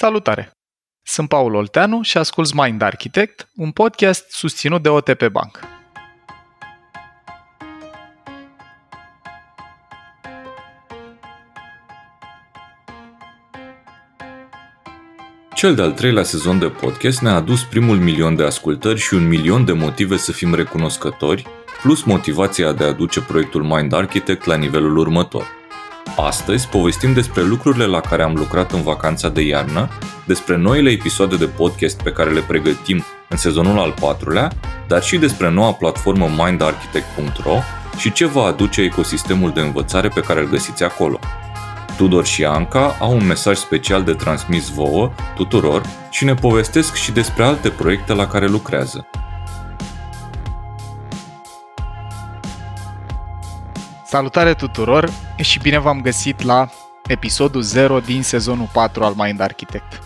Salutare! Sunt Paul Olteanu și ascult Mind Architect, un podcast susținut de OTP Bank. Cel de-al treilea sezon de podcast ne-a adus primul milion de ascultări și un milion de motive să fim recunoscători, plus motivația de a aduce proiectul Mind Architect la nivelul următor. Astăzi povestim despre lucrurile la care am lucrat în vacanța de iarnă, despre noile episoade de podcast pe care le pregătim în sezonul al patrulea, dar și despre noua platformă mindarchitect.ro și ce va aduce ecosistemul de învățare pe care îl găsiți acolo. Tudor și Anca au un mesaj special de transmis vouă, tuturor, și ne povestesc și despre alte proiecte la care lucrează. Salutare tuturor și bine v-am găsit la episodul 0 din sezonul 4 al Mind Architect.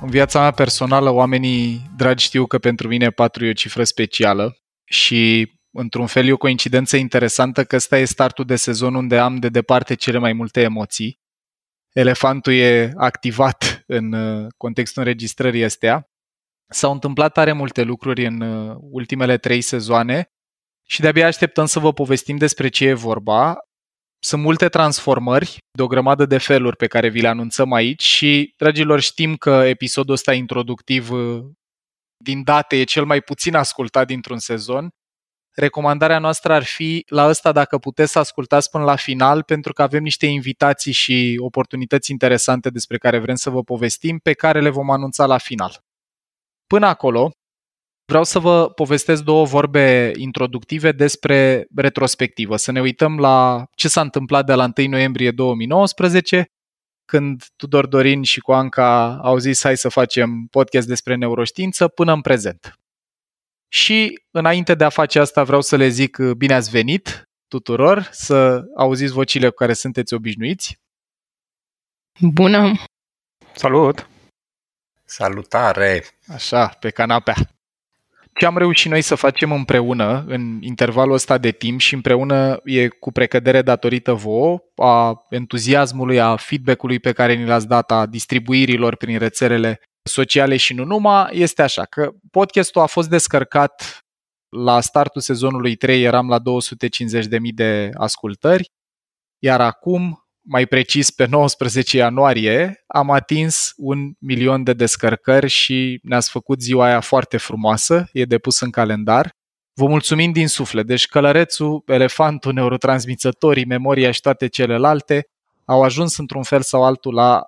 În viața mea personală, oamenii dragi știu că pentru mine 4 e o cifră specială și într-un fel e o coincidență interesantă că ăsta e startul de sezon unde am de departe cele mai multe emoții. Elefantul e activat în uh, contextul înregistrării astea. S-au întâmplat tare multe lucruri în uh, ultimele trei sezoane și de-abia așteptăm să vă povestim despre ce e vorba. Sunt multe transformări de o grămadă de feluri pe care vi le anunțăm aici și, dragilor, știm că episodul ăsta introductiv uh, din date e cel mai puțin ascultat dintr-un sezon. Recomandarea noastră ar fi la ăsta dacă puteți să ascultați până la final pentru că avem niște invitații și oportunități interesante despre care vrem să vă povestim pe care le vom anunța la final. Până acolo, Vreau să vă povestesc două vorbe introductive despre retrospectivă. Să ne uităm la ce s-a întâmplat de la 1 noiembrie 2019, când Tudor Dorin și cu Anca au zis hai să facem podcast despre neuroștiință, până în prezent. Și înainte de a face asta vreau să le zic bine ați venit tuturor, să auziți vocile cu care sunteți obișnuiți. Bună! Salut! Salutare! Așa, pe canapea ce am reușit noi să facem împreună în intervalul ăsta de timp și împreună e cu precădere datorită vouă, a entuziasmului, a feedback-ului pe care ni l-ați dat, a distribuirilor prin rețelele sociale și nu numai, este așa că podcastul a fost descărcat la startul sezonului 3 eram la 250.000 de ascultări, iar acum mai precis pe 19 ianuarie, am atins un milion de descărcări și ne-ați făcut ziua aia foarte frumoasă, e depus în calendar. Vă mulțumim din suflet. Deci călărețul, elefantul, neurotransmițătorii, memoria și toate celelalte au ajuns într-un fel sau altul la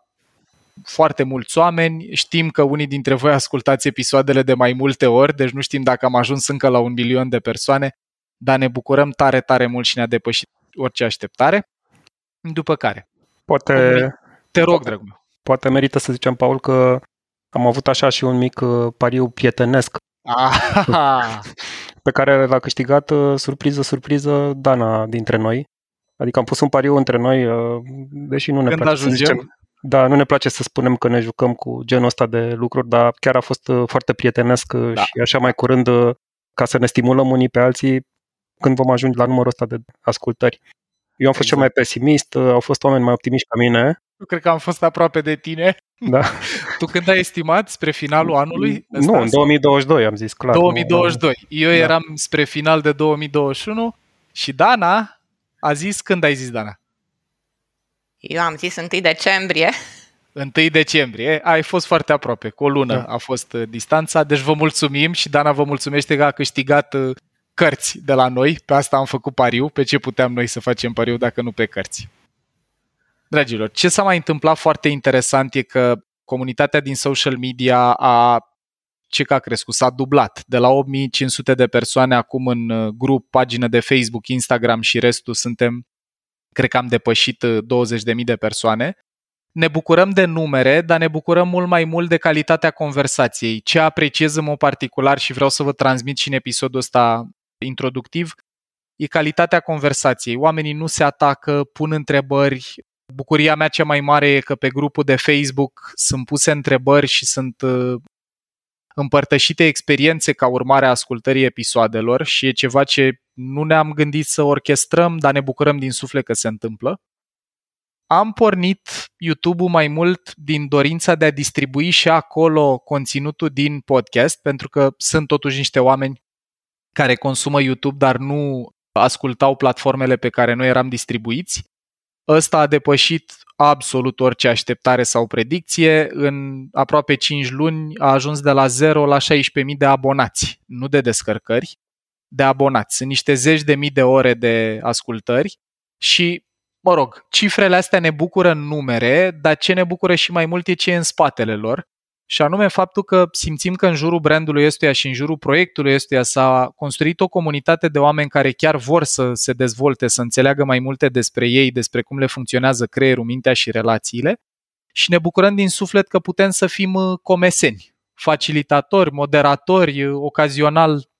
foarte mulți oameni. Știm că unii dintre voi ascultați episoadele de mai multe ori, deci nu știm dacă am ajuns încă la un milion de persoane, dar ne bucurăm tare, tare mult și ne-a depășit orice așteptare. După care. Poate... Te rog, dragul meu. Poate merită să zicem, Paul, că am avut așa și un mic uh, pariu prietenesc Ah, pe care l-a câștigat, uh, surpriză, surpriză, Dana dintre noi. Adică am pus un pariu între noi, uh, deși nu ne Când place să ajungem? zicem. Da, nu ne place să spunem că ne jucăm cu genul ăsta de lucruri, dar chiar a fost uh, foarte prietenesc uh, Da. și așa mai curând uh, ca să ne stimulăm unii pe alții când vom ajunge la numărul ăsta de ascultări. Eu am fost cel mai Exact. pesimist, uh, au fost oameni mai optimiști ca mine, eu cred că am fost aproape de tine. da. Tu când ai estimat spre finalul anului? Ăsta? Nu, în 2022 am zis, clar. nu- 2022. Eu Da. eram spre final de 2021 și Dana a zis, când ai zis Dana? Eu am zis 1 decembrie. 1 decembrie. Ai fost foarte aproape, cu o lună Da. a fost uh, distanța, deci vă mulțumim și Dana vă mulțumește că a câștigat uh, cărți de la noi. Pe asta am făcut pariu, pe ce puteam noi să facem pariu dacă nu pe cărți. Dragilor, ce s-a mai întâmplat foarte interesant e că comunitatea din social media a ce că a crescut, s-a dublat. De la 8500 de persoane acum în uh, grup, pagină de Facebook, Instagram și restul suntem, cred că am depășit uh, 20.000 de persoane. Ne bucurăm de numere, dar ne bucurăm mult mai mult de calitatea conversației. Ce apreciez în mod particular și vreau să vă transmit și în episodul ăsta introductiv, e calitatea conversației. Oamenii nu se atacă, pun întrebări. Bucuria mea cea mai mare e că pe grupul de Facebook sunt puse întrebări și sunt uh, împărtășite experiențe ca urmare a ascultării episoadelor și e ceva ce nu ne-am gândit să orchestrăm, dar ne bucurăm din suflet că se întâmplă. am pornit YouTube-ul mai mult din dorința de a distribui și acolo conținutul din podcast, pentru că sunt totuși niște oameni care consumă YouTube, dar nu ascultau platformele pe care noi eram distribuiți. Ăsta a depășit absolut orice așteptare sau predicție. În aproape 5 luni a ajuns de la 0 la 16.000 de abonați, nu de descărcări, de abonați. Sunt niște zeci de mii de ore de ascultări și, mă rog, cifrele astea ne bucură în numere, dar ce ne bucură și mai mult e ce e în spatele lor și anume faptul că simțim că în jurul brandului ăstuia și în jurul proiectului ăstuia s-a construit o comunitate de oameni care chiar vor să se dezvolte, să înțeleagă mai multe despre ei, despre cum le funcționează creierul, mintea și relațiile. Și ne bucurăm din suflet că putem să fim uh, comeseni, facilitatori, moderatori, uh, ocazional,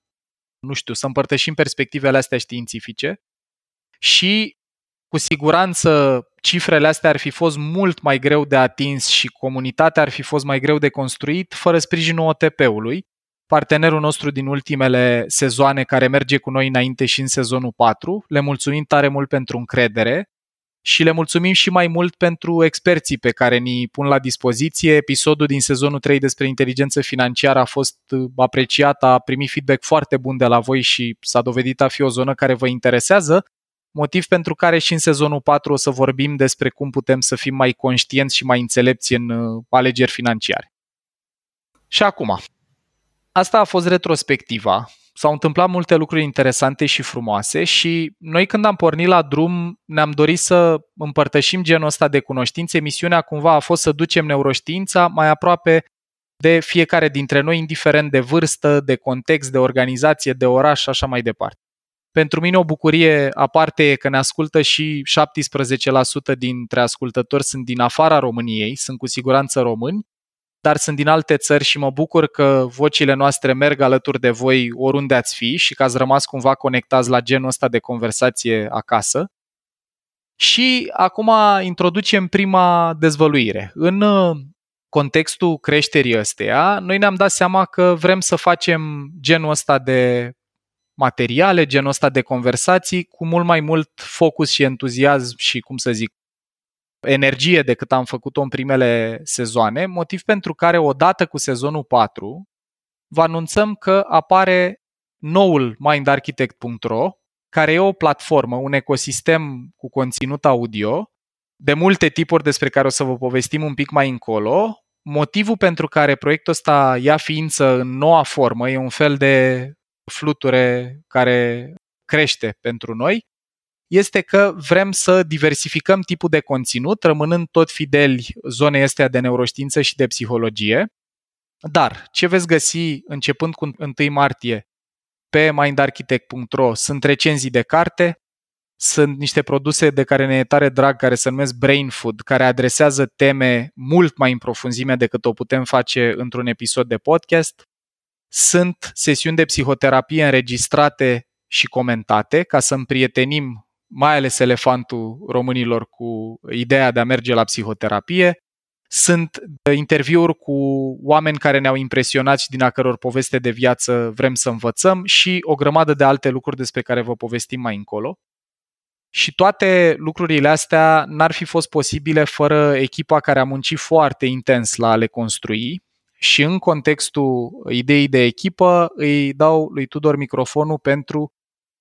nu știu, să împărtășim perspectivele astea științifice. Și cu siguranță cifrele astea ar fi fost mult mai greu de atins și comunitatea ar fi fost mai greu de construit fără sprijinul OTP-ului, partenerul nostru din ultimele sezoane care merge cu noi înainte și în sezonul 4. Le mulțumim tare mult pentru încredere și le mulțumim și mai mult pentru experții pe care ni pun la dispoziție. Episodul din sezonul 3 despre inteligență financiară a fost apreciat, a primit feedback foarte bun de la voi și s-a dovedit a fi o zonă care vă interesează motiv pentru care și în sezonul 4 o să vorbim despre cum putem să fim mai conștienți și mai înțelepți în uh, alegeri financiare. Și acum, asta a fost retrospectiva. S-au întâmplat multe lucruri interesante și frumoase și noi când am pornit la drum ne-am dorit să împărtășim genul ăsta de cunoștințe. Misiunea cumva a fost să ducem neuroștiința mai aproape de fiecare dintre noi, indiferent de vârstă, de context, de organizație, de oraș și așa mai departe. Pentru mine o bucurie aparte e că ne ascultă și 17% dintre ascultători sunt din afara României, sunt cu siguranță români, dar sunt din alte țări și mă bucur că vocile noastre merg alături de voi oriunde ați fi și că ați rămas cumva conectați la genul ăsta de conversație acasă. Și acum introducem prima dezvăluire. În uh, contextul creșterii ăsteia, noi ne-am dat seama că vrem să facem genul ăsta de materiale, genul ăsta de conversații, cu mult mai mult focus și entuziasm și, cum să zic, energie decât am făcut-o în primele sezoane, motiv pentru care odată cu sezonul 4 vă anunțăm că apare noul mindarchitect.ro, care e o platformă, un ecosistem cu conținut audio, de multe tipuri despre care o să vă povestim un pic mai încolo. Motivul pentru care proiectul ăsta ia ființă în noua formă e un fel de fluture care crește pentru noi, este că vrem să diversificăm tipul de conținut, rămânând tot fideli zonei astea de neuroștiință și de psihologie. Dar ce veți găsi începând cu 1 martie pe mindarchitect.ro sunt recenzii de carte, sunt niște produse de care ne e tare drag, care se numesc Brain Food, care adresează teme mult mai în profunzime decât o putem face într-un episod de podcast. Sunt sesiuni de psihoterapie înregistrate și comentate ca să împrietenim mai ales elefantul românilor cu ideea de a merge la psihoterapie. Sunt interviuri cu oameni care ne-au impresionat și din a căror poveste de viață vrem să învățăm și o grămadă de alte lucruri despre care vă povestim mai încolo. Și toate lucrurile astea n-ar fi fost posibile fără echipa care a muncit foarte intens la a le construi și în contextul ideii de echipă îi dau lui Tudor microfonul pentru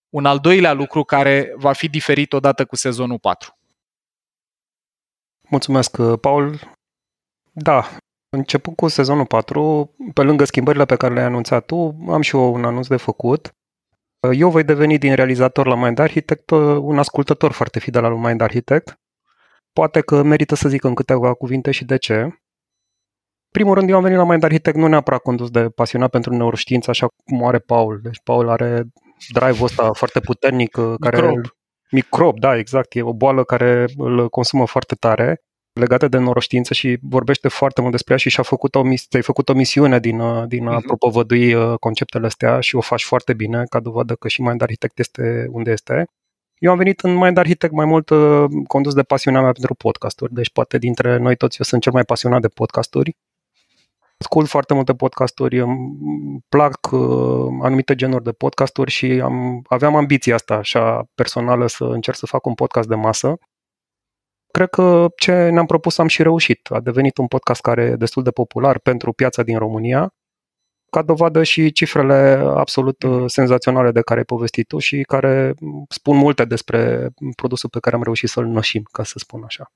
un al doilea lucru care va fi diferit odată cu sezonul 4. Mulțumesc, Paul. Da, începând cu sezonul 4, pe lângă schimbările pe care le-ai anunțat tu, am și eu un anunț de făcut. Eu voi deveni din realizator la Mind Architect un ascultător foarte fidel al lui Mind Architect. Poate că merită să zic în câteva cuvinte și de ce primul rând, eu am venit la Mind Architect nu neapărat condus de pasionat pentru neuroștiință, așa cum are Paul. Deci Paul are drive-ul ăsta foarte puternic. Uh, care Microb. Microb, da, exact. E o boală care îl consumă foarte tare legată de neuroștiință și vorbește foarte mult despre ea și și-a făcut o, mis- ai făcut o misiune din, uh, din a uh-huh. propovădui conceptele astea și o faci foarte bine, ca dovadă că și Mind Architect este unde este. Eu am venit în Mind Architect mai mult uh, condus de pasiunea mea pentru podcasturi, deci poate dintre noi toți eu sunt cel mai pasionat de podcasturi Ascult foarte multe podcasturi, îmi plac uh, anumite genuri de podcasturi și am, aveam ambiția asta așa personală să încerc să fac un podcast de masă. cred că ce ne-am propus am și reușit. A devenit un podcast care e destul de popular pentru piața din România, ca dovadă și cifrele absolut uh, senzaționale de care ai povestit tu și care spun multe despre produsul pe care am reușit să-l nășim, ca să spun așa.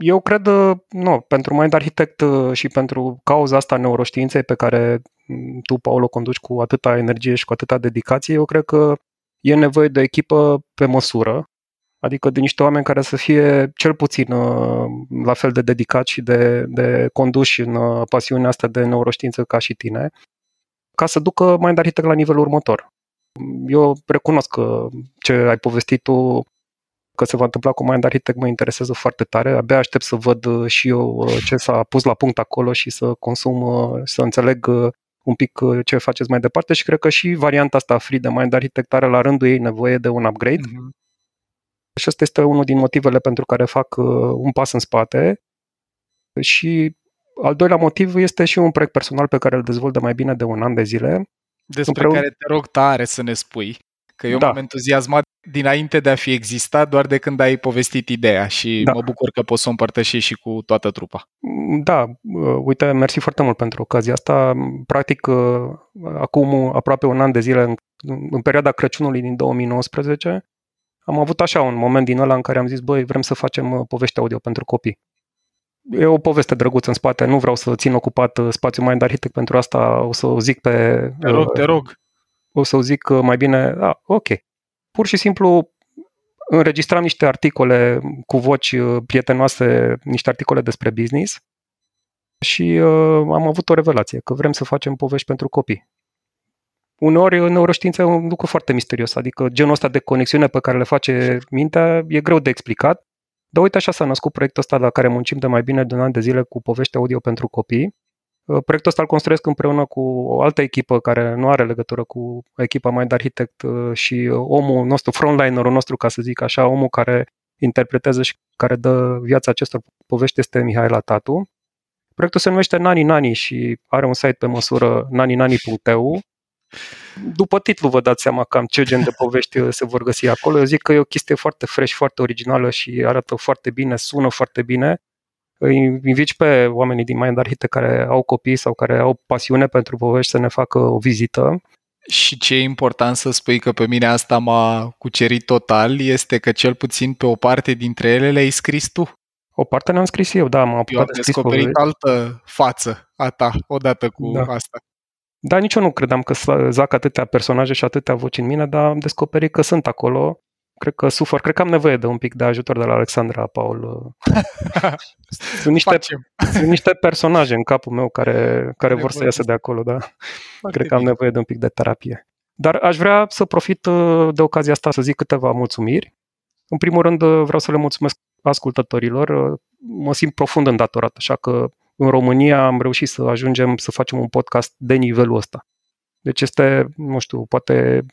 Eu cred, uh, nu, pentru Mind Architect uh, și pentru cauza asta neuroștiinței pe care mm, tu, Paul, o conduci cu atâta energie și cu atâta dedicație, eu cred că e nevoie de o echipă pe măsură, adică de niște oameni care să fie cel puțin uh, la fel de dedicați și de, de conduși în pasiunea asta de neuroștiință ca și tine, ca să ducă Mind Architect la nivelul următor. Eu recunosc că ce ai povestit tu că se va întâmpla cu Mind Architect mă interesează foarte tare. Abia aștept să văd uh, și eu uh, ce s-a pus la punct acolo și să consum, uh, să înțeleg un pic ce faceți mai departe și cred că și varianta asta free de Mind Architect are la rândul ei nevoie de un upgrade. Mm-hmm. Și asta este unul din motivele pentru care fac un pas în spate. Și al doilea motiv este și un proiect personal pe care îl dezvolt de mai bine de un an de zile. Despre împreună... care te rog tare să ne spui. Că eu da. m-am entuziasmat dinainte de a fi existat, doar de când ai povestit ideea și da. mă bucur că poți să o împărtășești și cu toată trupa. Da, uh, uite, mersi foarte mult pentru ocazia asta. Practic, uh, acum aproape un an de zile, în, în perioada Crăciunului din 2019, am avut așa un moment din ăla în care am zis, băi, vrem să facem uh, povești audio pentru copii. E o poveste drăguță în spate, nu vreau să țin ocupat spațiul Mind Architect pentru asta, o să o zic pe... Te rog, te rog o să zic mai bine, da, ok. Pur și simplu înregistram niște articole cu voci uh, prietenoase, niște articole despre business și uh, am avut o revelație, că vrem să facem povești pentru copii. Uneori neuroștiința e un lucru foarte misterios, adică genul ăsta de conexiune pe care le face mintea e greu de explicat, dar uite așa s-a născut proiectul ăsta la care muncim de mai bine de un an de zile cu povești audio pentru copii Uh, proiectul ăsta îl construiesc împreună cu o altă echipă care nu are legătură cu echipa Mind Architect uh, și omul nostru, frontlinerul nostru, ca să zic așa, omul care interpretează și care dă viața acestor povești este Mihaela Tatu. Proiectul se numește Nani Nani și are un site pe măsură naninani.eu. După titlu vă dați seama cam ce gen de povești uh, se vor găsi acolo. Eu zic că e o chestie foarte fresh, foarte originală și arată foarte bine, sună foarte bine îi invici pe oamenii din Mind Architect care au copii sau care au pasiune pentru povești să ne facă o vizită. Și ce e important să spui că pe mine asta m-a cucerit total este că cel puțin pe o parte dintre ele le-ai scris tu. O parte le-am scris eu, da, m-am apucat eu am de descoperit povești. altă față a ta odată cu da. asta. Da, nici eu nu credeam că zac atâtea personaje și atâtea voci în mine, dar am descoperit că sunt acolo cred că sufăr, cred că am nevoie de un pic de ajutor de la Alexandra, Paul. sunt, niște, sunt niște personaje în capul meu care, care vor să iasă de acolo, da. Cred că am nevoie de un pic de terapie. Dar aș vrea să profit uh, de ocazia asta să zic câteva mulțumiri. În primul rând uh, vreau să le mulțumesc ascultătorilor. Uh, mă simt profund îndatorat, așa că în România am reușit să ajungem să facem un podcast de nivelul ăsta. Deci este, nu știu, poate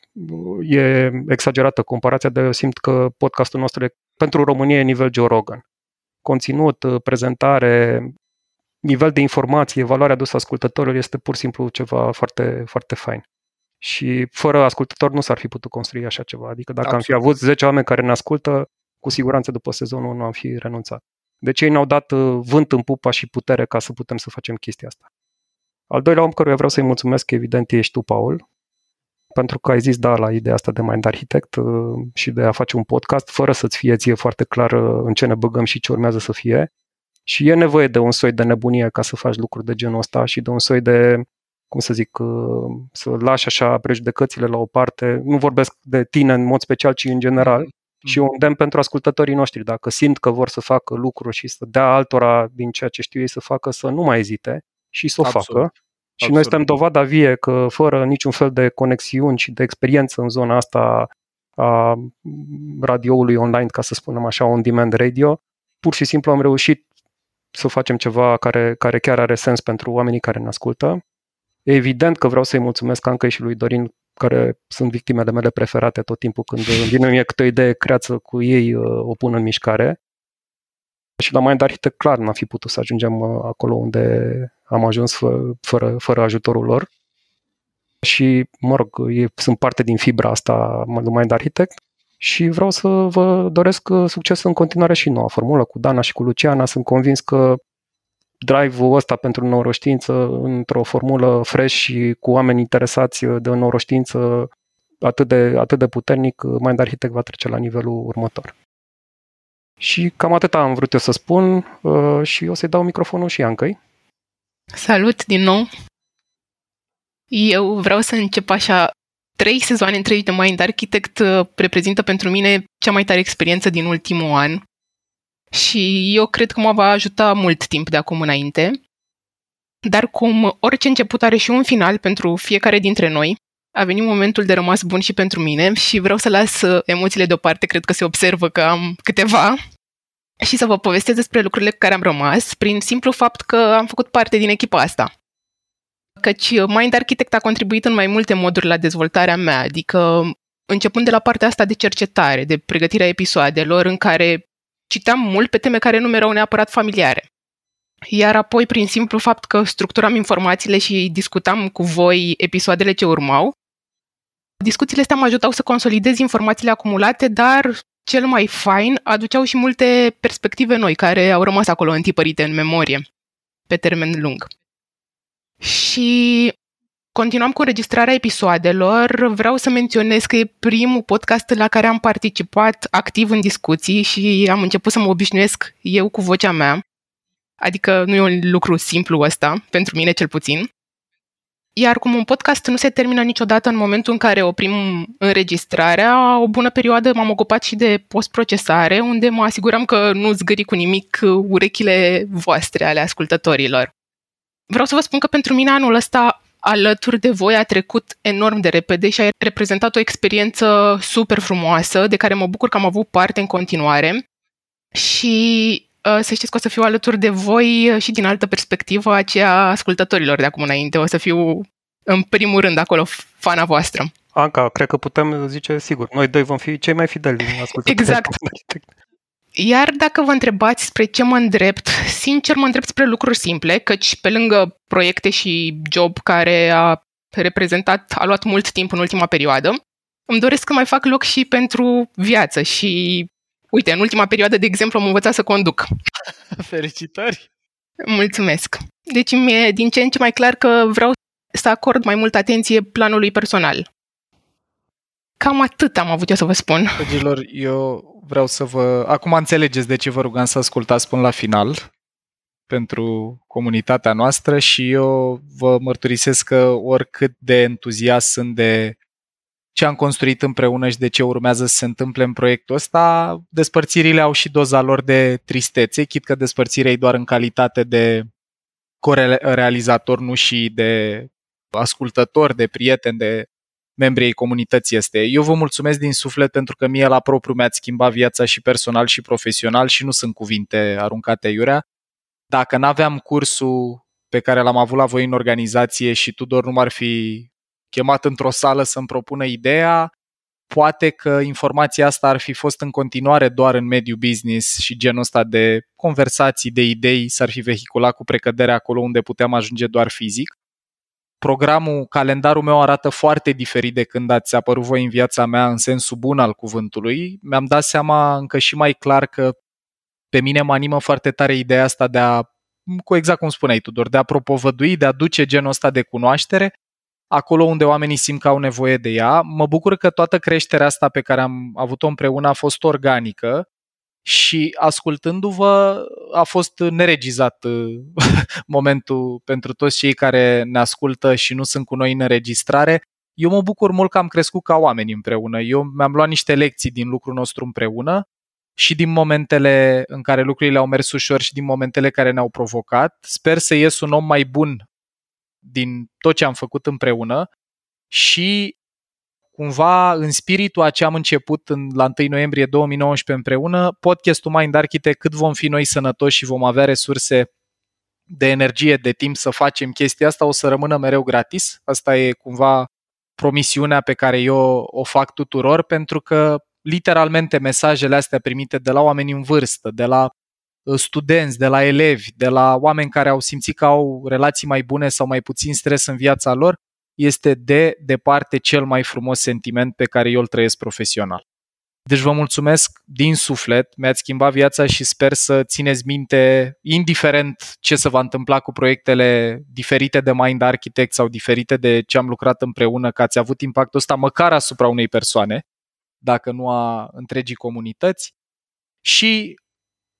e exagerată comparația, dar eu simt că podcastul nostru e, pentru România e nivel Joe Rogan. Conținut, prezentare, nivel de informație, valoarea adusă ascultătorului este pur și simplu ceva foarte, foarte fain. Și fără ascultător nu s-ar fi putut construi așa ceva. Adică dacă Absolut. am fi avut 10 oameni care ne ascultă, cu siguranță după sezonul nu am fi renunțat. Deci ei ne-au dat uh, vânt în pupa și putere ca să putem să facem chestia asta. Al doilea om căruia vreau să-i mulțumesc, evident, ești tu, Paul, pentru că ai zis da la ideea asta de Mind Architect uh, și de a face un podcast fără să-ți fie ție foarte clar uh, în ce ne băgăm și ce urmează să fie. Și e nevoie de un soi de nebunie ca să faci lucruri de genul ăsta și de un soi de, cum să zic, uh, să lași așa prejudecățile la o parte. Nu vorbesc de tine în mod special, ci în general. Mm-hmm. Și un demn pentru ascultătorii noștri, dacă simt că vor să facă lucruri și să dea altora din ceea ce știu ei să facă, să nu mai ezite și să o Absolut. facă. Și Absolut. noi suntem dovada vie că fără niciun fel de conexiuni și de experiență în zona asta a radioului online, ca să spunem așa, on-demand radio, pur și simplu am reușit să facem ceva care, care chiar are sens pentru oamenii care ne ascultă. Evident că vreau să-i mulțumesc Anca și lui Dorin, care sunt victimele mele preferate tot timpul când vine mie câte o idee creață cu ei, uh, o pun în mișcare. Și la Mind Architect clar n-am fi putut să ajungem uh, acolo unde am ajuns fă, fără, fără ajutorul lor. Și, mă rog, e, sunt parte din fibra asta lui Mind Architect și vreau să vă doresc succes în continuare și noua formulă cu Dana și cu Luciana. Sunt convins că drive-ul ăsta pentru neuroștiință într-o formulă fresh și cu oameni interesați de neuroștiință atât de, atât de puternic, Mind Architect va trece la nivelul următor. Și cam atât am vrut eu să spun uh, și o să-i dau microfonul și Ancăi. Salut din nou! Eu vreau să încep așa. Trei sezoane întregi de Mind Architect uh, reprezintă pentru mine cea mai tare experiență din ultimul an și eu cred că mă va ajuta mult timp de acum înainte. Dar cum orice început are și un final pentru fiecare dintre noi, a venit momentul de rămas bun și pentru mine și vreau să las uh, emoțiile deoparte, cred că se observă că am câteva, și să vă povestesc despre lucrurile cu care am rămas prin simplu fapt că am făcut parte din echipa asta. Căci uh, Mind Architect a contribuit în mai multe moduri la dezvoltarea mea, adică începând de la partea asta de cercetare, de pregătirea episoadelor în care citeam mult pe teme care nu mi erau neapărat familiare. Iar apoi, prin simplu fapt că structuram informațiile și discutam cu voi episoadele ce urmau, discuțiile astea mă ajutau să consolidez informațiile acumulate, dar cel mai fain aduceau și multe perspective noi care au rămas acolo întipărite în memorie pe termen lung. Și continuam cu înregistrarea episoadelor. Vreau să menționez că e primul podcast la care am participat activ în discuții și am început să mă obișnuiesc eu cu vocea mea. Adică nu e un lucru simplu ăsta, pentru mine cel puțin. Iar cum un podcast nu se termină niciodată în momentul în care oprim înregistrarea, o bună perioadă m-am ocupat și de postprocesare, unde mă asiguram că nu zgâri cu nimic urechile voastre ale ascultătorilor. Vreau să vă spun că pentru mine anul ăsta alături de voi a trecut enorm de repede și a reprezentat o experiență super frumoasă, de care mă bucur că am avut parte în continuare. Și Uh, să știți că o să fiu alături de voi uh, și din altă perspectivă, aceea ascultătorilor de acum înainte. O să fiu în primul rând acolo fana voastră. Anca, cred că putem zice sigur. Noi doi vom fi cei mai fideli ascultători. Exact. Iar dacă vă întrebați spre ce mă îndrept, sincer mă îndrept spre lucruri simple, căci pe lângă proiecte și job care a reprezentat, a luat mult timp în ultima perioadă, îmi doresc să mai fac loc și pentru viață și Uite, în ultima perioadă, de exemplu, am învățat să conduc. Felicitări! Mulțumesc! Deci mi-e din ce în ce mai clar că vreau să acord mai multă atenție planului personal. Cam atât am avut eu să vă spun. Dragilor, eu vreau să vă... Acum înțelegeți de ce vă rugam să ascultați până la final pentru comunitatea noastră și eu vă mărturisesc că oricât de entuziast sunt de ce am construit împreună și de ce urmează să se întâmple în proiectul ăsta, despărțirile au și doza lor de tristețe, chit că despărțirea e doar în calitate de corealizator, nu și de ascultător, de prieten, de membrii ei comunității este. Eu vă mulțumesc din suflet pentru că mie la propriu mi-ați schimbat viața și personal și profesional și nu sunt cuvinte aruncate iurea. Dacă n-aveam cursul pe care l-am avut la voi în organizație și Tudor nu m-ar fi chemat într-o sală să-mi propună ideea, poate că informația asta ar fi fost în continuare doar în mediul business și genul ăsta de conversații, de idei s-ar fi vehiculat cu precădere acolo unde puteam ajunge doar fizic. Programul, calendarul meu arată foarte diferit de când ați apărut voi în viața mea în sensul bun al cuvântului. Mi-am dat seama încă și mai clar că pe mine mă animă foarte tare ideea asta de a, cu exact cum spuneai Tudor, de a propovădui, de a duce genul ăsta de cunoaștere acolo unde oamenii simt că au nevoie de ea. Mă bucur că toată creșterea asta pe care am avut-o împreună a fost organică și ascultându-vă a fost neregizat uh, momentul pentru toți cei care ne ascultă și nu sunt cu noi în înregistrare. Eu mă bucur mult că am crescut ca oameni împreună. Eu mi-am luat niște lecții din lucrul nostru împreună și din momentele în care lucrurile au mers ușor și din momentele care ne-au provocat. Sper să ies un om mai bun din tot ce am făcut împreună și cumva în spiritul a ce am început în, la 1 noiembrie 2019 împreună, podcastul Mind Architect, cât vom fi noi sănătoși și vom avea resurse de energie, de timp să facem chestia asta, o să rămână mereu gratis. Asta e cumva promisiunea pe care eu o fac tuturor, pentru că literalmente mesajele astea primite de la oameni în vârstă, de la Uh, studenți, de la elevi, de la oameni care au simțit că au relații mai bune sau mai puțin stres în viața lor, este de departe cel mai frumos sentiment pe care eu îl trăiesc profesional. Deci vă mulțumesc din suflet, mi-ați schimbat viața și sper să țineți minte, indiferent ce se va întâmpla cu proiectele diferite de Mind Architect sau diferite de ce am lucrat împreună, că ați avut impactul ăsta măcar asupra unei persoane, dacă nu a întregii comunități. Și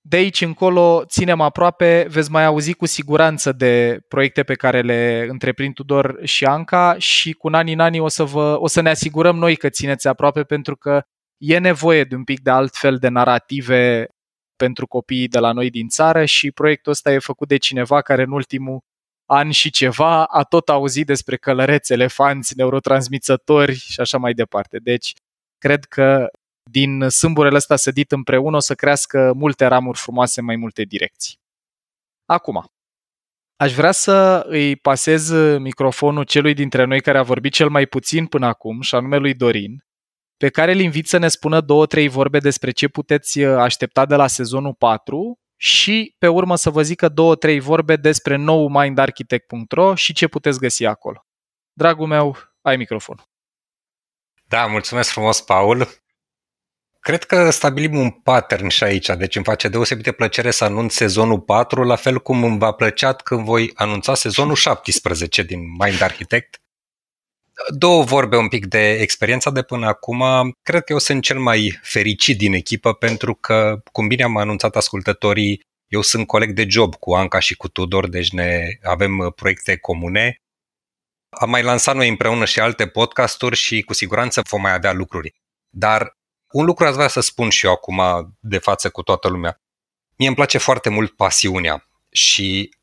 de aici încolo ținem aproape, veți mai auzi cu siguranță de proiecte pe care le întreprind Tudor și Anca și cu ani în ani o să, vă, o să ne asigurăm noi că țineți aproape pentru că e nevoie de un pic de altfel de narrative pentru copiii de la noi din țară și proiectul ăsta e făcut de cineva care în ultimul an și ceva a tot auzit despre călăreți, elefanți, neurotransmițători și așa mai departe. Deci, cred că din sâmburele ăsta sădit împreună o să crească multe ramuri frumoase în mai multe direcții. Acum, aș vrea să îi pasez microfonul celui dintre noi care a vorbit cel mai puțin până acum, și anume lui Dorin, pe care îl invit să ne spună două, trei vorbe despre ce puteți aștepta de la sezonul 4 și pe urmă să vă zică două, trei vorbe despre nou mindarchitect.ro și ce puteți găsi acolo. Dragul meu, ai microfonul. Da, mulțumesc frumos, Paul. Cred că stabilim un pattern și aici, deci îmi face deosebită plăcere să anunț sezonul 4, la fel cum îmi va plăcea când voi anunța sezonul 17 din Mind Architect. Două vorbe un pic de experiența de până acum. Cred că eu sunt cel mai fericit din echipă pentru că, cum bine am anunțat ascultătorii, eu sunt coleg de job cu Anca și cu Tudor, deci ne avem proiecte comune. Am mai lansat noi împreună și alte podcasturi și cu siguranță vom mai avea lucruri. Dar un lucru aș vrea să spun și eu acum de față cu toată lumea. Mie îmi place foarte mult pasiunea și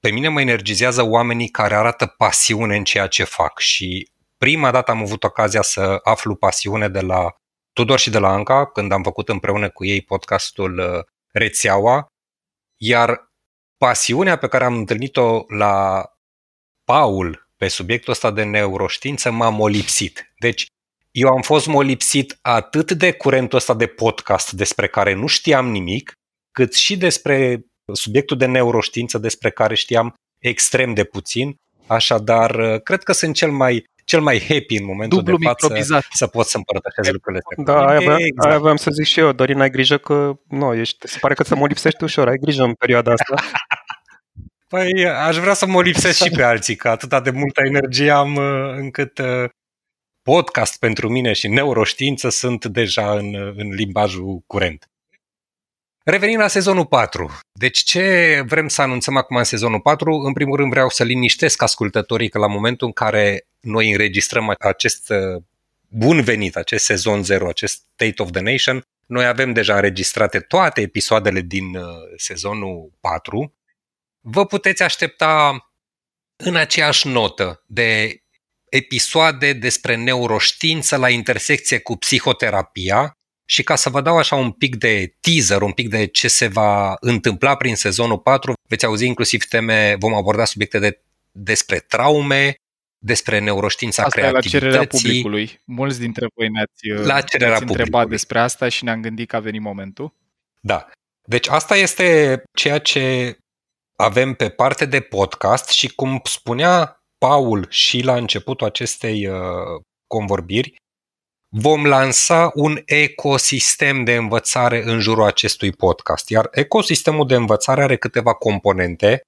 pe mine mă energizează oamenii care arată pasiune în ceea ce fac și prima dată am avut ocazia să aflu pasiune de la Tudor și de la Anca când am făcut împreună cu ei podcastul uh, Rețeaua, iar pasiunea pe care am întâlnit-o la Paul pe subiectul ăsta de neuroștiință m-a molipsit. Deci eu am fost molipsit atât de curentul ăsta de podcast despre care nu știam nimic, cât și despre subiectul de neuroștiință despre care știam extrem de puțin. Așadar, cred că sunt cel mai cel mai happy în momentul Dublu de față să pot să împărtășesc lucrurile astea. Da, aia, aveam, exact. aia aveam să zic și eu, Dorin, ai grijă că nu, ești, se pare că să mă lipsești ușor, ai grijă în perioada asta. Păi aș vrea să mă lipsesc și pe alții, că atâta de multă energie am încât podcast pentru mine și neuroștiință sunt deja în, în limbajul curent. Revenind la sezonul 4. Deci ce vrem să anunțăm acum în sezonul 4? În primul rând vreau să liniștesc ascultătorii că la momentul în care noi înregistrăm acest uh, bun venit, acest sezon 0, acest State of the Nation, noi avem deja înregistrate toate episoadele din uh, sezonul 4. Vă puteți aștepta în aceeași notă de episoade despre neuroștiință la intersecție cu psihoterapia și ca să vă dau așa un pic de teaser, un pic de ce se va întâmpla prin sezonul 4, veți auzi inclusiv teme, vom aborda subiecte de, despre traume, despre neuroștiința asta creativității. la cererea publicului. Mulți dintre voi ne-ați, la cererea ne-ați întrebat despre asta și ne-am gândit că a venit momentul. Da. Deci asta este ceea ce avem pe parte de podcast și cum spunea Paul și la începutul acestei uh, convorbiri, vom lansa un ecosistem de învățare în jurul acestui podcast. Iar ecosistemul de învățare are câteva componente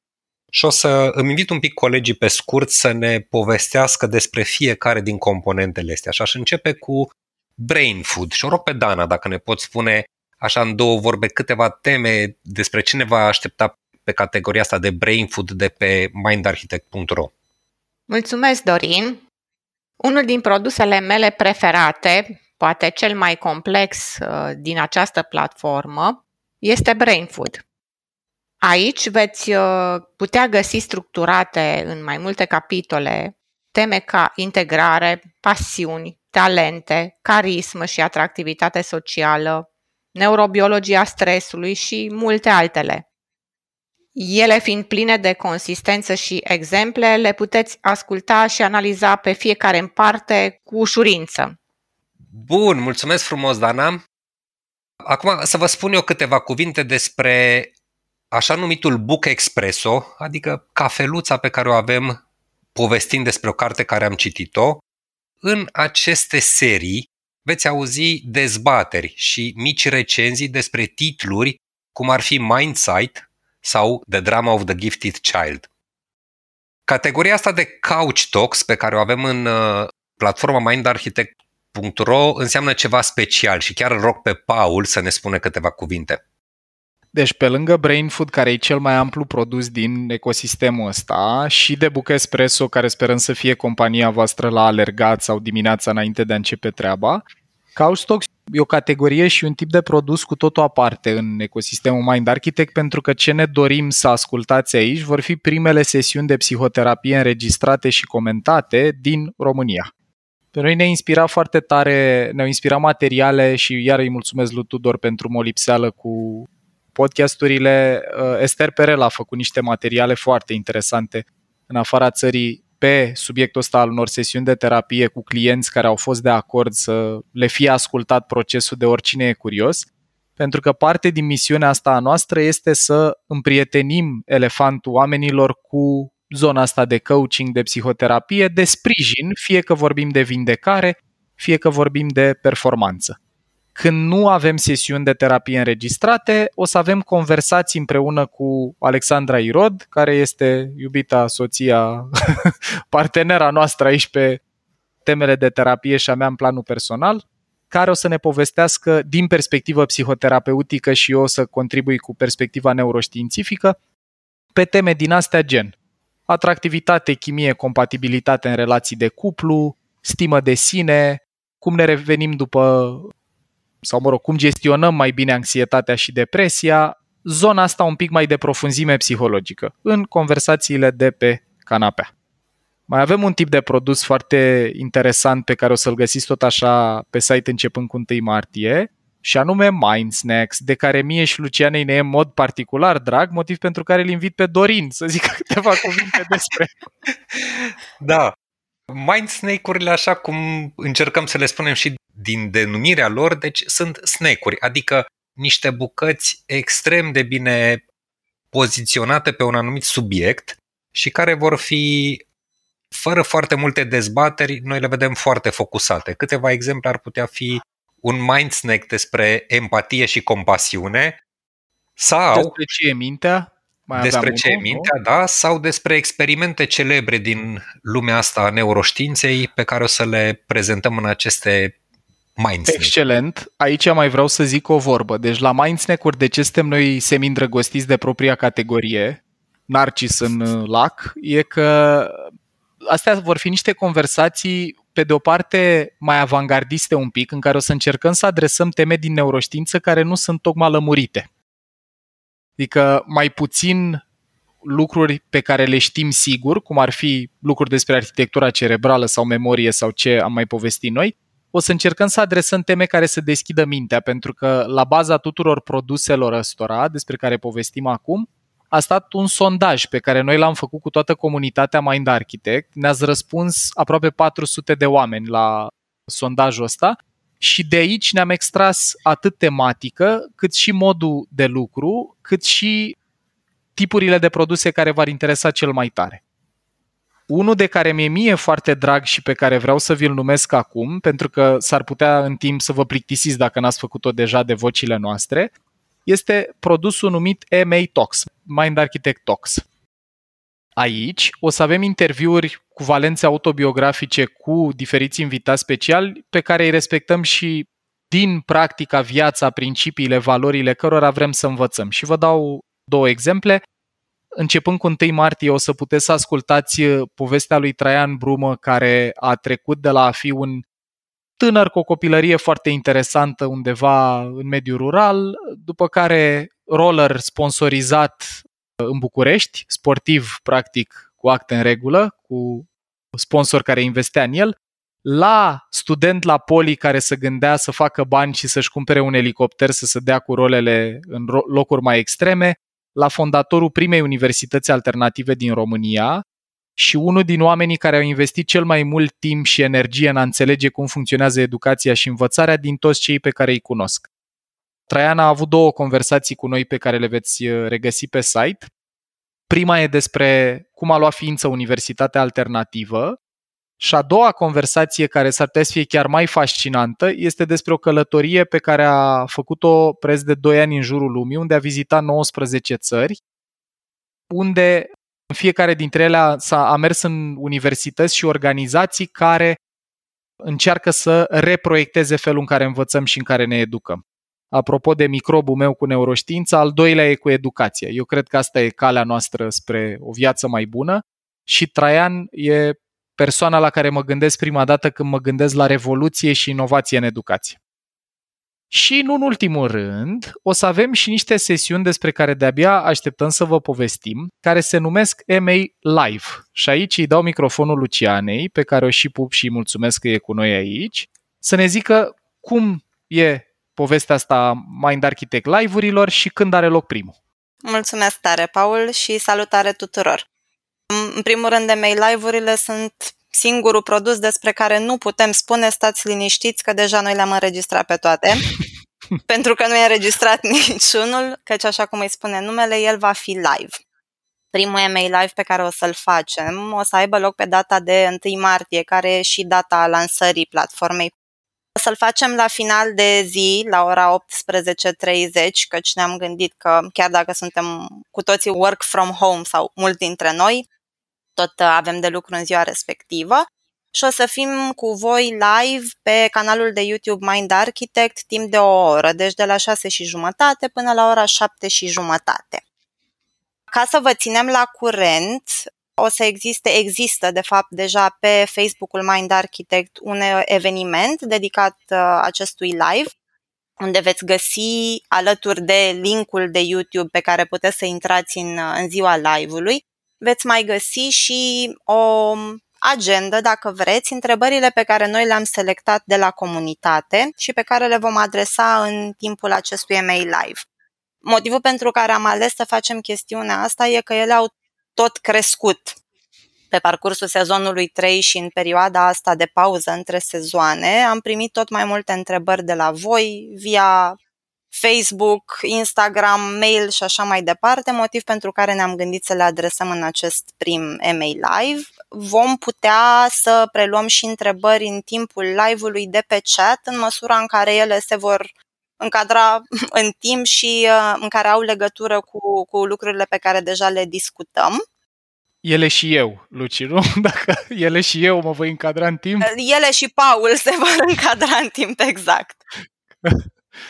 și o să îmi invit un pic colegii pe scurt să ne povestească despre fiecare din componentele astea. Și aș începe cu Brain Food. Și o rog pe Dana dacă ne pot spune așa în două vorbe câteva teme despre ce ne va aștepta pe categoria asta de Brain Food de pe mindarchitect.ro. Mulțumesc, Dorin! Unul din produsele mele preferate, poate cel mai complex uh, din această platformă, este Brain Food. Aici veți uh, putea găsi structurate în mai multe capitole teme ca integrare, pasiuni, talente, carismă și atractivitate socială, neurobiologia stresului și multe altele. Ele fiind pline de consistență și exemple, le puteți asculta și analiza pe fiecare în parte cu ușurință. Bun, mulțumesc frumos, Dana. Acum să vă spun eu câteva cuvinte despre așa numitul Book Expresso, adică cafeluța pe care o avem povestind despre o carte care am citit-o. În aceste serii veți auzi dezbateri și mici recenzii despre titluri cum ar fi Mindsight sau The Drama of the Gifted Child. Categoria asta de couch talks pe care o avem în uh, platforma mindarchitect.ro înseamnă ceva special și chiar îl rog pe Paul să ne spună câteva cuvinte. Deci pe lângă Brain Food, care e cel mai amplu produs din ecosistemul ăsta, și de Buca Espresso, care sperăm să fie compania voastră la alergat sau dimineața înainte de a începe treaba, Couchstocks e o categorie și un tip de produs cu totul aparte în ecosistemul Mind Architect pentru că ce ne dorim să ascultați aici vor fi primele sesiuni de psihoterapie înregistrate și comentate din România. Pe noi ne-a inspirat foarte tare, ne-au inspirat materiale și iar îi mulțumesc lui Tudor pentru molipseală cu podcasturile. Uh, Esther Perel a făcut niște materiale foarte interesante în afara țării pe subiectul ăsta al unor sesiuni de terapie cu clienți care au fost de acord să le fie ascultat procesul de oricine e curios, pentru că parte din misiunea asta a noastră este să împrietenim elefantul oamenilor cu zona asta de coaching, de psihoterapie, de sprijin, fie că vorbim de vindecare, fie că vorbim de performanță. Când nu avem sesiuni de terapie înregistrate, o să avem conversații împreună cu Alexandra Irod, care este iubita soția, partenera noastră aici pe temele de terapie și a mea în planul personal, care o să ne povestească din perspectivă psihoterapeutică și eu o să contribui cu perspectiva neuroștiințifică pe teme din astea gen atractivitate, chimie, compatibilitate în relații de cuplu, stimă de sine, cum ne revenim după sau mă rog, cum gestionăm mai bine anxietatea și depresia, zona asta un pic mai de profunzime psihologică, în conversațiile de pe canapea. Mai avem un tip de produs foarte interesant pe care o să-l găsiți tot așa pe site începând cu 1 martie, și anume Mind Snacks, de care mie și Lucianei ne e în mod particular drag, motiv pentru care îl invit pe Dorin să zică câteva cuvinte despre. Da, Mind snake-urile, așa cum încercăm să le spunem și din denumirea lor, deci sunt snake-uri, adică niște bucăți extrem de bine poziționate pe un anumit subiect și care vor fi fără foarte multe dezbateri, noi le vedem foarte focusate. Câteva exemple ar putea fi un mind snack despre empatie și compasiune sau despre ce e mintea mai despre ce e mintea, nu? da, sau despre experimente celebre din lumea asta a neuroștiinței pe care o să le prezentăm în aceste Mindsnack. Excelent. Aici mai vreau să zic o vorbă. Deci la Mindsnack-uri, de ce suntem noi semi-îndrăgostiți de propria categorie, Narcis în uh, lac, e că astea vor fi niște conversații pe de o parte mai avangardiste un pic, în care o să încercăm să adresăm teme din neuroștiință care nu sunt tocmai lămurite. Adică mai puțin lucruri pe care le știm sigur, cum ar fi lucruri despre arhitectura cerebrală sau memorie sau ce am mai povestit noi, o să încercăm să adresăm teme care să deschidă mintea, pentru că la baza tuturor produselor ăstora despre care povestim acum, a stat un sondaj pe care noi l-am făcut cu toată comunitatea Mind Architect. Ne-ați răspuns aproape 400 de oameni la sondajul ăsta și de aici ne-am extras atât tematică, cât și modul de lucru, cât și tipurile de produse care v-ar interesa cel mai tare. Unul de care mi-e mie foarte drag și pe care vreau să vi-l numesc acum, pentru că s-ar putea în timp să vă plictisiți dacă n-ați făcut-o deja de vocile noastre, este produsul numit MA Talks, Mind Architect Talks. Aici o să avem interviuri cu valențe autobiografice cu diferiți invitați speciali pe care îi respectăm și din practica, viața, principiile, valorile cărora vrem să învățăm. Și vă dau două exemple. Începând cu 1 martie o să puteți să ascultați povestea lui Traian Brumă care a trecut de la a fi un tânăr cu o copilărie foarte interesantă undeva în mediul rural, după care roller sponsorizat în București, sportiv practic cu acte în regulă, cu sponsor care investea în el, la student la poli care să gândea să facă bani și să-și cumpere un elicopter să se dea cu rolele în locuri mai extreme, la fondatorul primei universități alternative din România și unul din oamenii care au investit cel mai mult timp și energie în a înțelege cum funcționează educația și învățarea din toți cei pe care îi cunosc. Traian a avut două conversații cu noi pe care le veți uh, regăsi pe site. Prima e despre cum a luat ființă Universitatea Alternativă Și a doua conversație care s-ar putea să fie chiar mai fascinantă este despre o călătorie pe care a făcut-o preț de 2 ani în jurul lumii, unde a vizitat 19 țări, unde în fiecare dintre ele a, s-a, a mers în universități și organizații care încearcă să reproiecteze felul în care învățăm și în care ne educăm. Apropo de microbul meu cu neuroștiința, al doilea e cu educația. Eu cred că asta e calea noastră spre o viață mai bună și Traian e persoana la care mă gândesc prima dată când mă gândesc la revoluție și inovație în educație. Și, nu în ultimul rând, o să avem și niște sesiuni despre care de-abia așteptăm să vă povestim, care se numesc MA Live. Și aici îi dau microfonul Lucianei, pe care o și pup și mulțumesc că e cu noi aici, să ne zică cum e povestea asta Mind Architect Live-urilor și când are loc primul. Mulțumesc tare, Paul, și salutare tuturor! În primul rând, de mail live-urile sunt singurul produs despre care nu putem spune stați liniștiți că deja noi le-am înregistrat pe toate. pentru că nu e înregistrat niciunul, căci așa cum îi spune numele, el va fi live. Primul email live pe care o să-l facem o să aibă loc pe data de 1 martie, care e și data lansării platformei. O să-l facem la final de zi, la ora 18.30, căci ne-am gândit că chiar dacă suntem cu toții work from home sau mulți dintre noi, tot avem de lucru în ziua respectivă și o să fim cu voi live pe canalul de YouTube Mind Architect timp de o oră, deci de la 6 și jumătate până la ora 7 și jumătate. Ca să vă ținem la curent, o să existe, există de fapt deja pe Facebook-ul Mind Architect un eveniment dedicat uh, acestui live, unde veți găsi alături de linkul de YouTube pe care puteți să intrați în, uh, în ziua live-ului, veți mai găsi și o agenda, dacă vreți, întrebările pe care noi le-am selectat de la comunitate și pe care le vom adresa în timpul acestui email live. Motivul pentru care am ales să facem chestiunea asta e că ele au tot crescut pe parcursul sezonului 3 și în perioada asta de pauză între sezoane. Am primit tot mai multe întrebări de la voi via Facebook, Instagram, mail și așa mai departe, motiv pentru care ne-am gândit să le adresăm în acest prim email live. Vom putea să preluăm și întrebări în timpul live-ului de pe chat, în măsura în care ele se vor încadra în timp și uh, în care au legătură cu, cu lucrurile pe care deja le discutăm. Ele și eu, Luci, nu? Dacă ele și eu mă voi încadra în timp? Ele și Paul se vor încadra în timp, exact.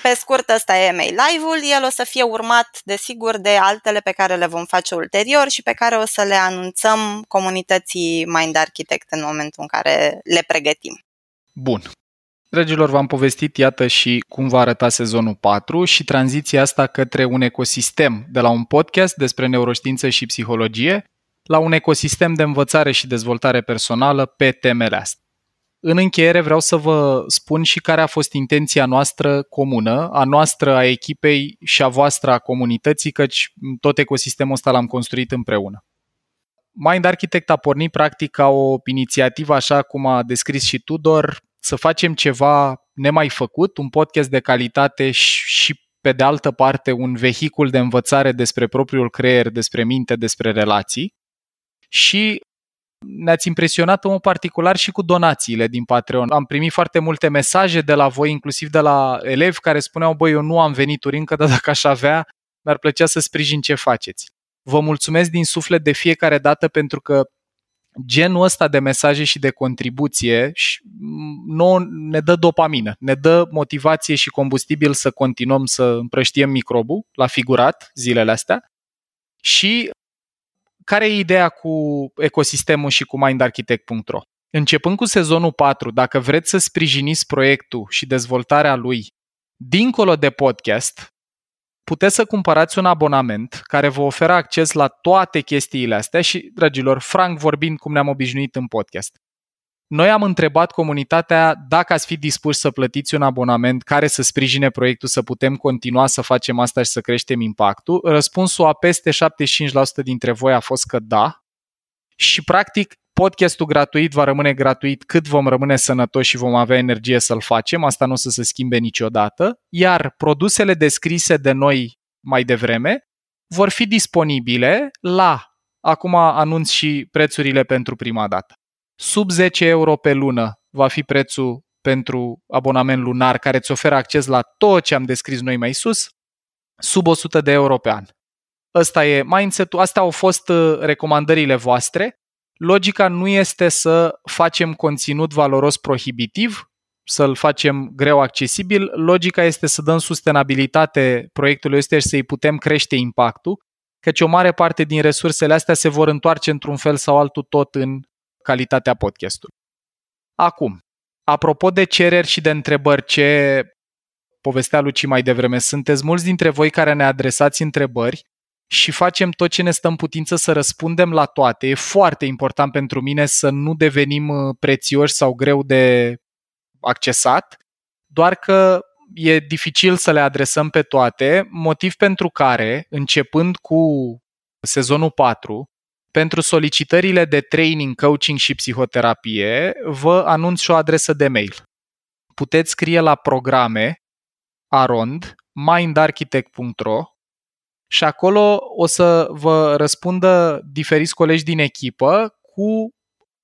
Pe scurt, ăsta e Mail Live-ul, el o să fie urmat, desigur, de altele pe care le vom face ulterior și pe care o să le anunțăm comunității Mind Architect în momentul în care le pregătim. Bun. Dragilor, v-am povestit, iată, și cum va arăta sezonul 4 și tranziția asta către un ecosistem de la un podcast despre neuroștiință și psihologie la un ecosistem de învățare și dezvoltare personală pe temele astea. În încheiere vreau să vă spun și care a fost intenția noastră comună, a noastră, a echipei și a voastră, a comunității, căci tot ecosistemul ăsta l-am construit împreună. Mind Architect a pornit practic ca o inițiativă, așa cum a descris și Tudor, să facem ceva nemai făcut, un podcast de calitate și pe de altă parte un vehicul de învățare despre propriul creier, despre minte, despre relații. Și ne-ați impresionat în mod particular și cu donațiile din Patreon. Am primit foarte multe mesaje de la voi, inclusiv de la elevi care spuneau, băi, eu nu am venituri încă, dar dacă aș avea, mi-ar plăcea să sprijin ce faceți. Vă mulțumesc din suflet de fiecare dată pentru că genul ăsta de mesaje și de contribuție nu ne dă dopamină, ne dă motivație și combustibil să continuăm să împrăștiem microbul la figurat zilele astea și care e ideea cu ecosistemul și cu mindarchitect.ro? Începând cu sezonul 4, dacă vreți să sprijiniți proiectul și dezvoltarea lui dincolo de podcast, puteți să cumpărați un abonament care vă oferă acces la toate chestiile astea și, dragilor, franc vorbind cum ne-am obișnuit în podcast. Noi am întrebat comunitatea dacă ați fi dispuși să plătiți un abonament care să sprijine proiectul să putem continua să facem asta și să creștem impactul. Răspunsul a peste 75% dintre voi a fost că da. Și practic podcastul gratuit va rămâne gratuit cât vom rămâne sănătoși și vom avea energie să-l facem, asta nu o să se schimbe niciodată, iar produsele descrise de noi mai devreme vor fi disponibile la, acum anunț și prețurile pentru prima dată sub 10 euro pe lună va fi prețul pentru abonament lunar care îți oferă acces la tot ce am descris noi mai sus, sub 100 de euro pe an. Ăsta e mindset-ul, astea au fost uh, recomandările voastre. Logica nu este să facem conținut valoros prohibitiv, să-l facem greu accesibil. Logica este să dăm sustenabilitate proiectului ăsta și să-i putem crește impactul, căci o mare parte din resursele astea se vor întoarce într-un fel sau altul tot în calitatea podcastului. Acum, apropo de cereri și de întrebări, ce povestea Luci mai devreme, sunteți mulți dintre voi care ne adresați întrebări și facem tot ce ne stă în putință să răspundem la toate. E foarte important pentru mine să nu devenim uh, prețioși sau greu de accesat, doar că e dificil să le adresăm pe toate, motiv pentru care, începând cu sezonul 4, pentru solicitările de training, coaching și psihoterapie, vă anunț și o adresă de mail. Puteți scrie la programe arond mindarchitect.ro și acolo o să vă răspundă diferiți colegi din echipă cu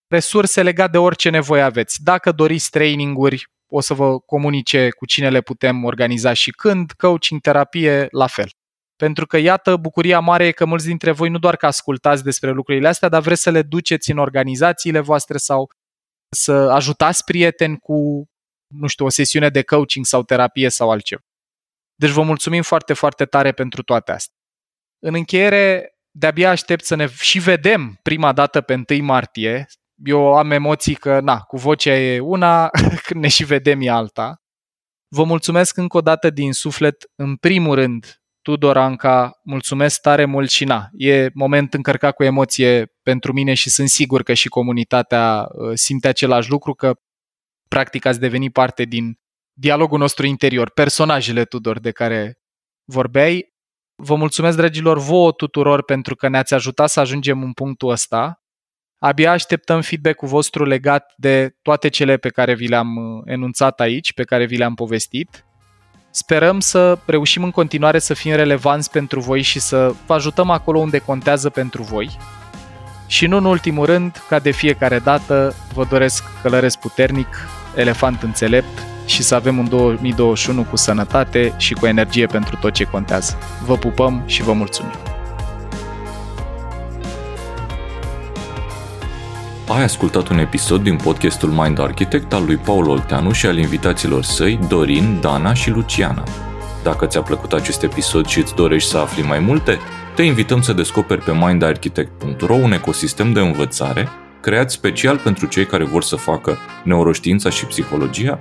resurse legate de orice nevoie aveți. Dacă doriți traininguri, o să vă comunice cu cine le putem organiza și când, coaching, terapie, la fel. Pentru că, iată, bucuria mare e că mulți dintre voi nu doar că ascultați despre lucrurile astea, dar vreți să le duceți în organizațiile voastre sau să ajutați prieteni cu, nu știu, o sesiune de coaching sau terapie sau altceva. Deci vă mulțumim foarte, foarte tare pentru toate astea. În încheiere, de-abia aștept să ne și vedem prima dată pe 1 martie. Eu am emoții că, na, cu vocea e una, când ne și vedem e alta. Vă mulțumesc încă o dată din suflet, în primul rând, Tudor Anca, mulțumesc tare mult și na, e moment încărcat cu emoție pentru mine și sunt sigur că și comunitatea uh, simte același lucru, că practic ați devenit parte din dialogul nostru interior, personajele Tudor de care vorbeai. Vă mulțumesc, dragilor, vouă tuturor pentru că ne-ați ajutat să ajungem în punctul ăsta. Abia așteptăm feedback-ul vostru legat de toate cele pe care vi le-am uh, enunțat aici, pe care vi le-am povestit. Sperăm să reușim în continuare să fim relevanți pentru voi și să vă ajutăm acolo unde contează pentru voi. Și nu în ultimul rând, ca de fiecare dată, vă doresc călăresc puternic, elefant înțelept și să avem un 2021 cu sănătate și cu energie pentru tot ce contează. Vă pupăm și vă mulțumim! Ai ascultat un episod din podcastul Mind Architect al lui Paul Olteanu și al invitaților săi, Dorin, Dana și Luciana. Dacă ți-a plăcut acest episod și îți dorești să afli mai multe, te invităm să descoperi pe mindarchitect.ro un ecosistem de învățare creat special pentru cei care vor să facă neuroștiința și psihologia